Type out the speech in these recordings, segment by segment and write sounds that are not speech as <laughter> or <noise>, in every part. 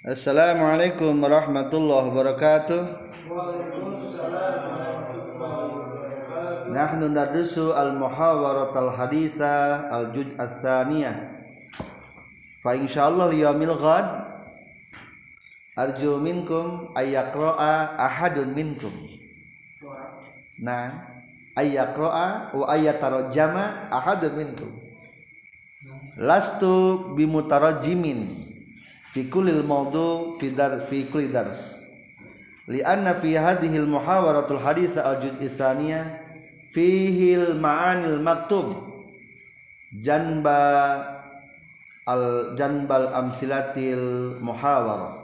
Assalamualaikum warahmatullahi wabarakatuh. Nahnu nadrusu al-muhawarat al-haditha al-juz' ats-tsaniyah. Fa insyaallah yaumil ghad arju minkum ayyaqra'a ahadun minkum. Nah, ayyaqra'a wa ayyatarajjama ahadun minkum. Lastu bimutarajjimin fi kullil mawdu fi dar fi kulli dars. Lianna fi hadhihi al-muhawaratul haditha al-juz' ats-tsaniyah fihil ma'anil maktub janba al janbal amsilatil muhawara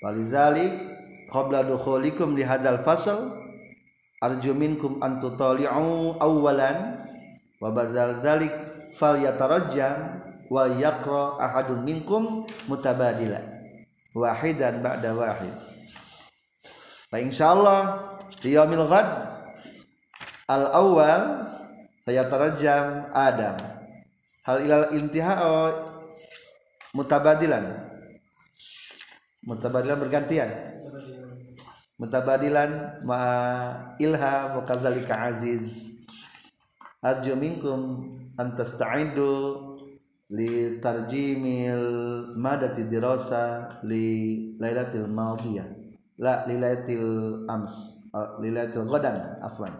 walizalik qabla dukhulikum li hadzal fasl arju minkum an tutali'u awwalan wa bazal zalik falyatarajjam wal yaqra ahadun minkum mutabadila. Wahidan ba'da wahid. Fa insyaallah di yaumil ghad al awal saya terjam Adam. Hal ilal intiha oh, mutabadilan. Mutabadilan bergantian. Mutabadilan ma ilha wa aziz. Arju minkum an li tarjimil madati dirasa li lailatil madiyah la li lailatil ams. Li lailatil ghadan afwan.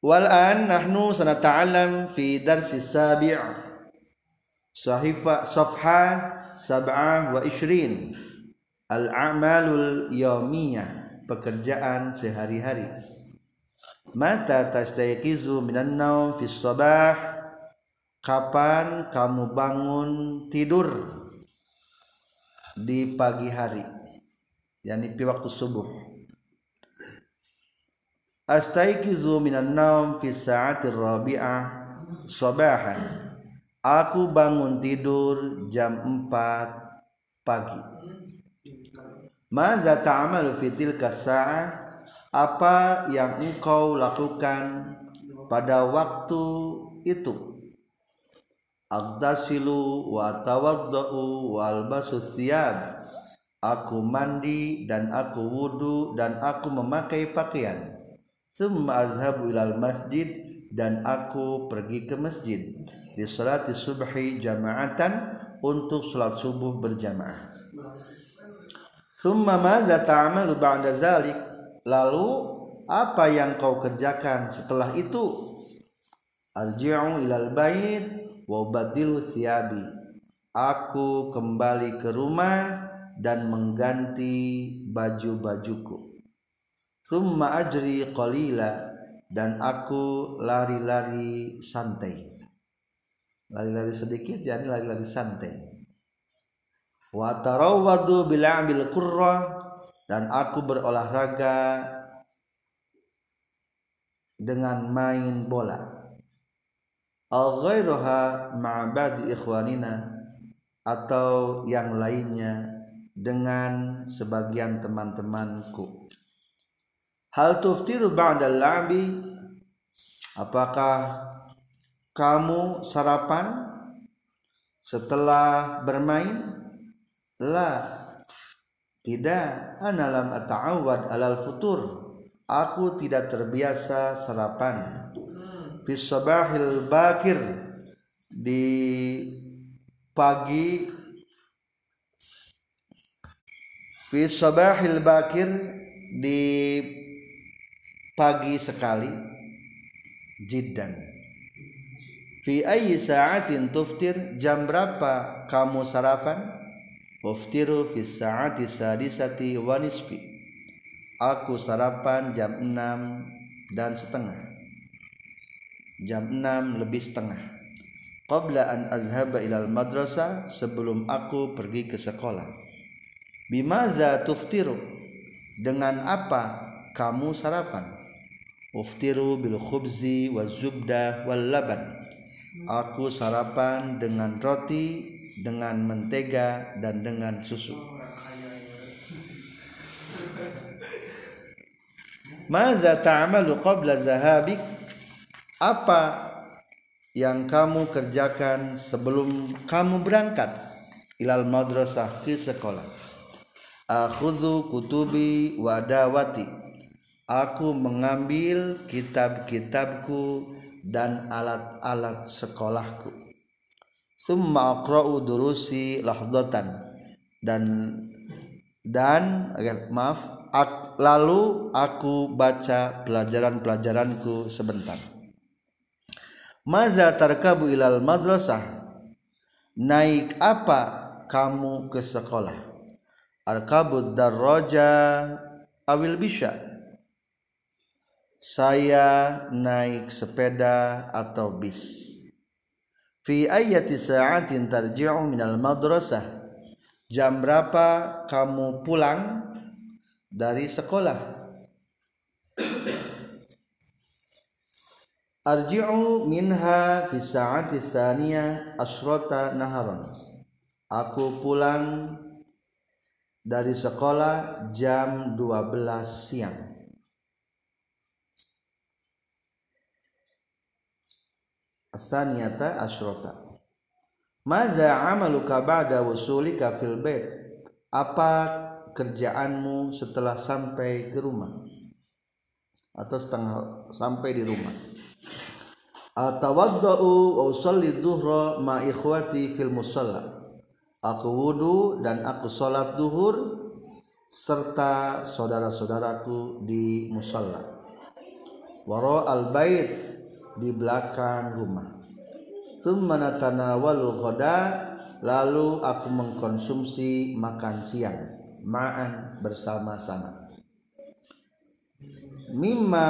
Wal'an nahnu sanata'alam fi darsi sabi' sahifa safha sab'ah wa ishrin. Al-a'malul yawmiyah pekerjaan sehari-hari. Mata tastayqizu minan naum fi sabah kapan kamu bangun tidur? Di pagi hari yakni pi waktu subuh. Astaikizu minan naum fi sa'atir rabi'ah sabahan. Aku bangun tidur jam 4 pagi. Maza ta'amalu fi tilka sa'ah? Apa yang engkau lakukan pada waktu itu Agdasilu wa tawadda'u wa albasu thiyab Aku mandi dan aku wudu dan aku memakai pakaian Summa azhabu ilal masjid dan aku pergi ke masjid di salat subhi jama'atan untuk salat subuh berjamaah. Summa madza ta'malu ba'da zalik? Lalu apa yang kau kerjakan setelah itu? Arji'u ilal bait wa badilu thiyabi. Aku kembali ke rumah dan mengganti baju-bajuku Thumma ajri qalila dan aku lari-lari santai. Lari-lari sedikit jadi lari-lari santai. Wa tarawwadu bil ambil qurra dan aku berolahraga dengan main bola. Al ghairuha ma'abadi ikhwanina atau yang lainnya dengan sebagian teman-temanku. Hal tuftiru ba'da labi Apakah kamu sarapan setelah bermain? La. Tidak. Ana lam ata'awad alal futur. Aku tidak terbiasa sarapan. Fis sabahil bakir di pagi. Fis sabahil bakir di pagi sekali. Jiddan. Fi ayyi sa'atin tuftir jam berapa kamu sarapan? Uftiru fi sa'ati sadisati wa nisfi. Aku sarapan jam 6 dan setengah jam 6 lebih setengah. Qabla an azhaba ilal madrasah sebelum aku pergi ke sekolah. Bimaza tuftiru? Dengan apa kamu sarapan? Uftiru bil khubzi wa zubda wal laban. Aku sarapan dengan roti dengan mentega dan dengan susu. <laughs> Maza ta'amalu qabla zahabik apa yang kamu kerjakan sebelum kamu berangkat ilal madrasah ke sekolah? Akhudhu kutubi wadawati aku mengambil kitab-kitabku dan alat-alat sekolahku. Summa aqra'u durusi lahdatan dan dan maaf ak, lalu aku baca pelajaran-pelajaranku sebentar Maza tarkabu ilal madrasah? Naik apa kamu ke sekolah? Arkabud darroja awil bisa saya naik sepeda atau bis. Fi ayati sa'atin tarji'u minal madrasah. Jam berapa kamu pulang dari sekolah arji'u minha fi sa'ati tsaniyah asrata naharan. Aku pulang dari sekolah jam 12 siang. Asaniyata asyrota Maza amaluka ba'da wusulika fil bait? Apa kerjaanmu setelah sampai ke rumah? Atau setengah sampai di rumah atawaddau wa usalli dhuhra ma ikhwati fil musalla. Aku wudu dan aku salat duhur serta saudara-saudaraku di musalla. Wara al bait di belakang rumah. Thumma natanawalu ghada lalu aku mengkonsumsi makan siang ma'an bersama-sama. Mimma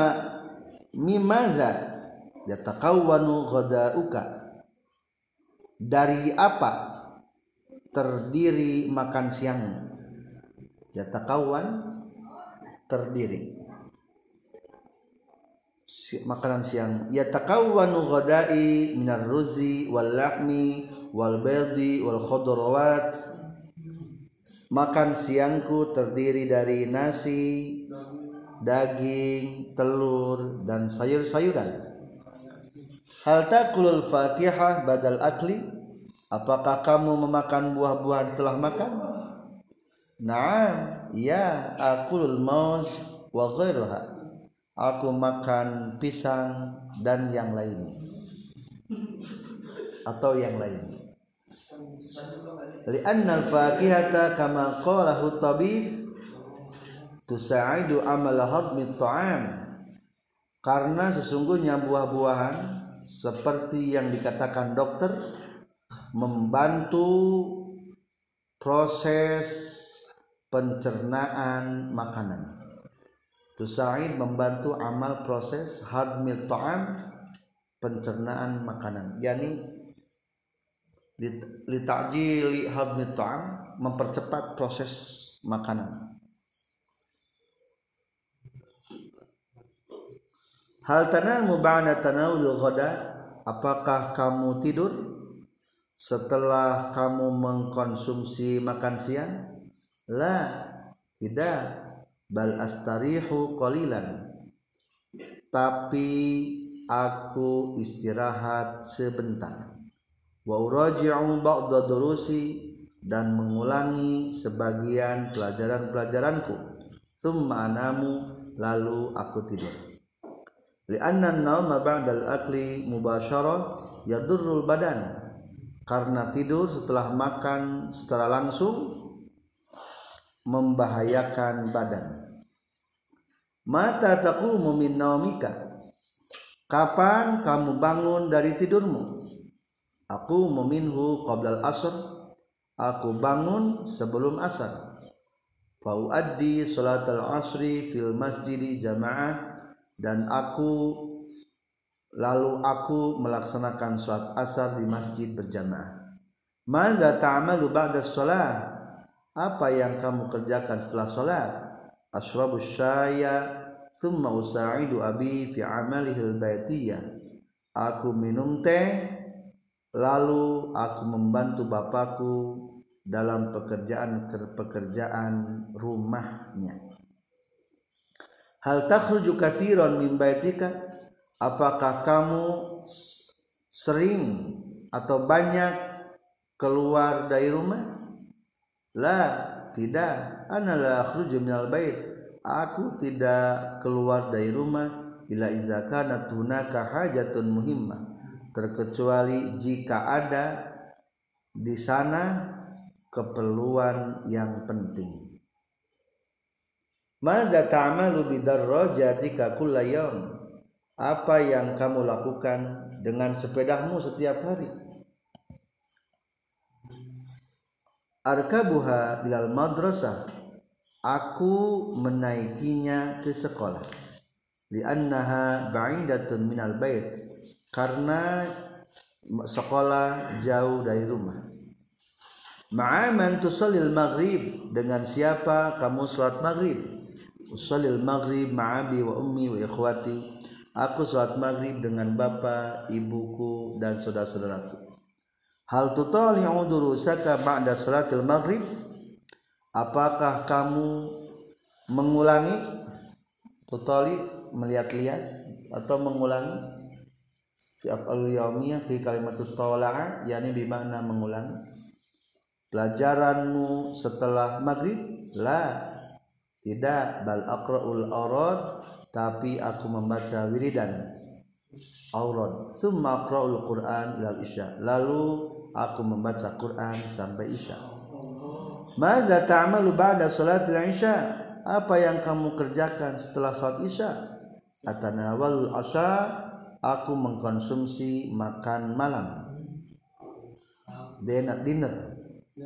mimaza yatakawwanu ghadauka. Dari apa terdiri makan siang? Yatakawwan terdiri. Makanan siang. Ya takawwanu ghadai minar ruzi wal lahmi wal baydi wal khudrawat. Makan siangku terdiri dari nasi daging telur dan sayur-sayuran hal takulul fakihah badal akli? Apakah kamu memakan buah-buahan setelah makan? Naam, ya akulul mauz wa ghairuha aku makan pisang dan yang lainnya atau yang lainnya li'anna al-fakihata kama qalahu tabib tusa'idu amal hadmi ta'am. Karena sesungguhnya buah-buahan seperti yang dikatakan dokter membantu proses pencernaan makanan. Tusaid membantu amal proses hadmil ta'am pencernaan makanan. Yakni litajili hadmil ta'am mempercepat proses makanan Hal tanamu ba'da tanawul ghada? Apakah kamu tidur? Setelah kamu mengkonsumsi makan siang? La, tidak. Bal astarihu qalilan. Tapi aku istirahat sebentar. Wa uraji'u ba'da durusi dan mengulangi sebagian pelajaran-pelajaranku. Thumma anamu lalu aku tidur li'anna an-nawma ba'dal akli mubasyarah yadurrul badan. Karena tidur setelah makan secara langsung membahayakan badan. Mata taqumu min naumika kapan kamu bangun dari tidurmu? Aku meminhu qablal asr aku bangun sebelum asar. Fauaddi salatal asri fil masjidi jamaah dan aku lalu aku melaksanakan sholat asar di masjid berjamaah. Mada ta'amalu ba'da sholat? Apa yang kamu kerjakan setelah sholat? Ashrabu syaya thumma usa'idu abi fi amalihi baitiyah. Aku minum teh lalu aku membantu bapakku dalam pekerjaan pekerjaan rumahnya hal takhruju katsiran min baitika? Apakah kamu sering atau banyak keluar dari rumah? La tidak. Ana la akhruju minal bait. Aku tidak keluar dari rumah ila iza kana hunaka hajatun muhimmah terkecuali jika ada di sana keperluan yang penting Maza ta'malu bidarrajatika kulla yawm? Apa yang kamu lakukan dengan sepedamu setiap hari? Arkabuha ilal madrasah. Aku menaikinya ke sekolah. Liannaha ba'idatun minal bait. Karena sekolah jauh dari rumah. Ma'aman tusallil maghrib dengan siapa kamu sholat maghrib Usalil maghrib ma'abi wa ummi wa ikhwati. Aku salat maghrib dengan bapa, ibuku dan saudara-saudaraku. Hal tutali'u durusaka ba'da salatil maghrib? Apakah kamu mengulangi tutali melihat-lihat atau mengulangi fi af'alul yaumiyah fi kalimatus tawala'a yakni bermakna mengulangi pelajaranmu setelah maghrib la tidak bal aqraul aurad tapi aku membaca wiridan aurad. Summa aqraul quran ilal isya. Lalu aku membaca Quran sampai isya. Maza ta'malu ba'da salatil isya? Apa yang kamu kerjakan setelah salat isya? Atanawal asya aku mengkonsumsi makan malam. Dinner dinner.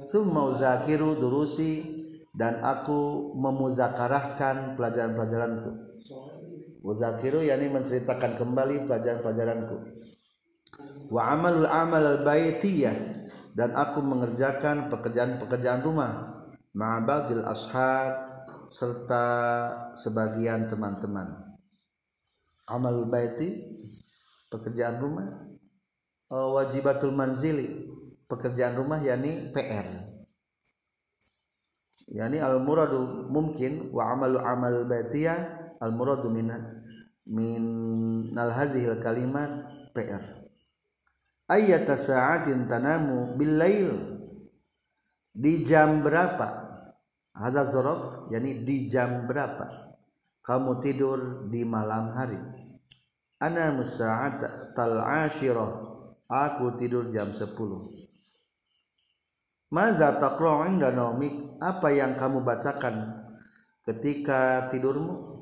Summa uzakiru durusi dan aku memuzakarahkan pelajaran-pelajaranku. Muzakiru yakni menceritakan kembali pelajaran-pelajaranku. Wa amalul amal al baitiyah dan aku mengerjakan pekerjaan-pekerjaan rumah ma'abadil ashab serta sebagian teman-teman. Amal baiti pekerjaan rumah wajibatul manzili pekerjaan rumah yakni PR yani al muradu mungkin wa amalu amal baitiyah al muradu min min al hadhil kalimat PR ayat sa'atin tanamu bil lail? Di jam berapa? Hadza zaraf yani di jam berapa? Kamu tidur di malam hari. Ana musa'at tal ashirah. Aku tidur jam 10 Maza taqra'u inda naumik? Apa yang kamu bacakan ketika tidurmu?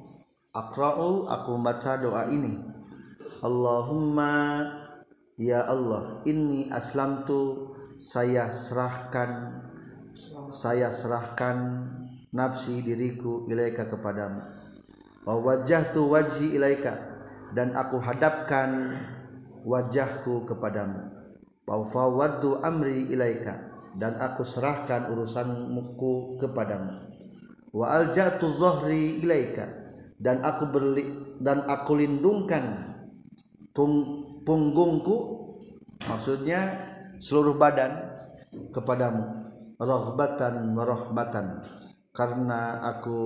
Aqra'u aku membaca doa ini. Allahumma ya Allah, inni aslamtu saya serahkan saya serahkan nafsi diriku ilaika kepadamu. Wa wajjahtu wajhi ilaika dan aku hadapkan wajahku kepadamu. Wa fawaddu amri ilaika dan aku serahkan urusanmu kepadamu. Wa aljatu dhahri ilaika. Dan aku berli dan aku lindungkan pung, punggungku maksudnya seluruh badan kepadamu rahbatan warahbatan karena aku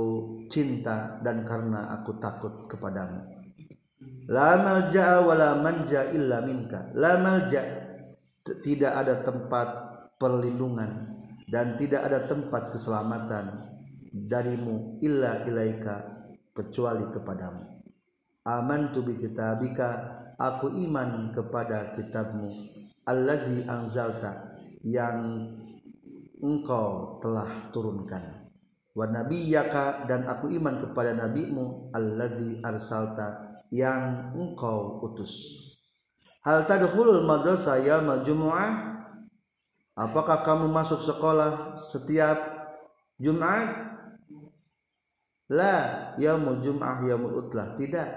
cinta dan karena aku takut kepadamu. La malja wa la manja illa minka. La malja tidak ada tempat perlindungan dan tidak ada tempat keselamatan darimu illa ilaika kecuali kepadamu. Aman tu bi kitabika aku iman kepada kitabmu alladzi anzalta yang engkau telah turunkan. Wa nabiyyaka dan aku iman kepada nabimu alladzi arsalta yang engkau utus. Hal tadkhulul madrasah yaumul jumu'ah Apakah kamu masuk sekolah setiap Jumat? La, yaumul jum'ah yaumul utlah. Tidak.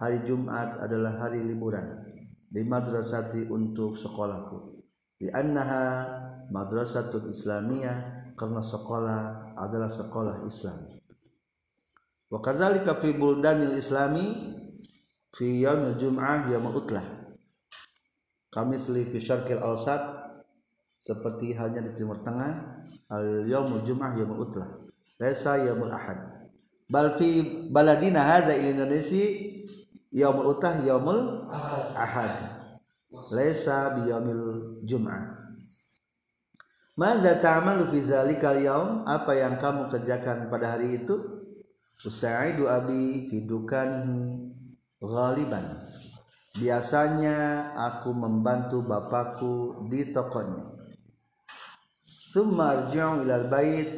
Hari Jumat adalah hari liburan di madrasati untuk sekolahku. Di annaha madrasatul islamiyah karena sekolah adalah sekolah Islam. Wa kadzalika fi buldanil islami fi yaumil jum'ah yaumul utlah. Kami fi syarqil awsat seperti halnya di timur tengah al yaumul jum'ah yaumul utlah laisa yaumul ahad bal fi baladina hadza Indonesia yaumul utlah yaumul ahad laisa biyamil jum'ah Maza ta'malu fi zalikal yaum? Apa yang kamu kerjakan pada hari itu? Usaidu abi fi dukanihi ghaliban. Biasanya aku membantu bapakku di tokonya. Summa arji'u ilal bait.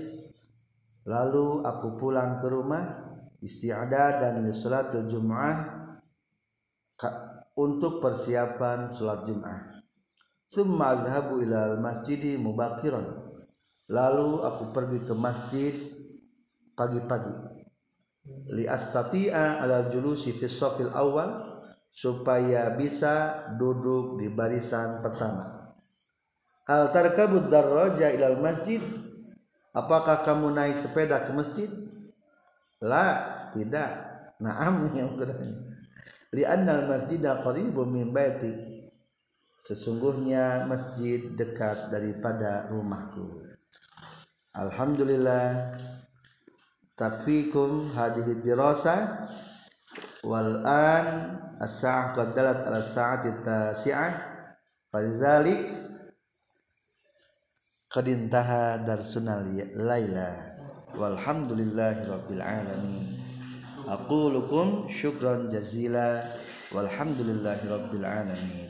Lalu aku pulang ke rumah isti'adad dan salat Jumat untuk persiapan salat Jumat. Summa ilal masjidi mubakiran. Lalu aku pergi ke masjid pagi-pagi. Li astati'a ala julusi fi awal supaya bisa duduk di barisan pertama. Al tarkabud darraja ilal masjid. Apakah kamu naik sepeda ke masjid? La, tidak. Naam <laughs> yang berani. Li annal masjida qaribun min baiti sesungguhnya masjid dekat daripada rumahku Alhamdulillah takfikum hadhihi dirasa wal an as-sa'ah qad dalat ala sa'ati tasi'ah falidzalik qad intaha darsunal laila. Walhamdulillahi rabbil alamin. Aqulukum syukran jazila. Walhamdulillahi rabbil alamin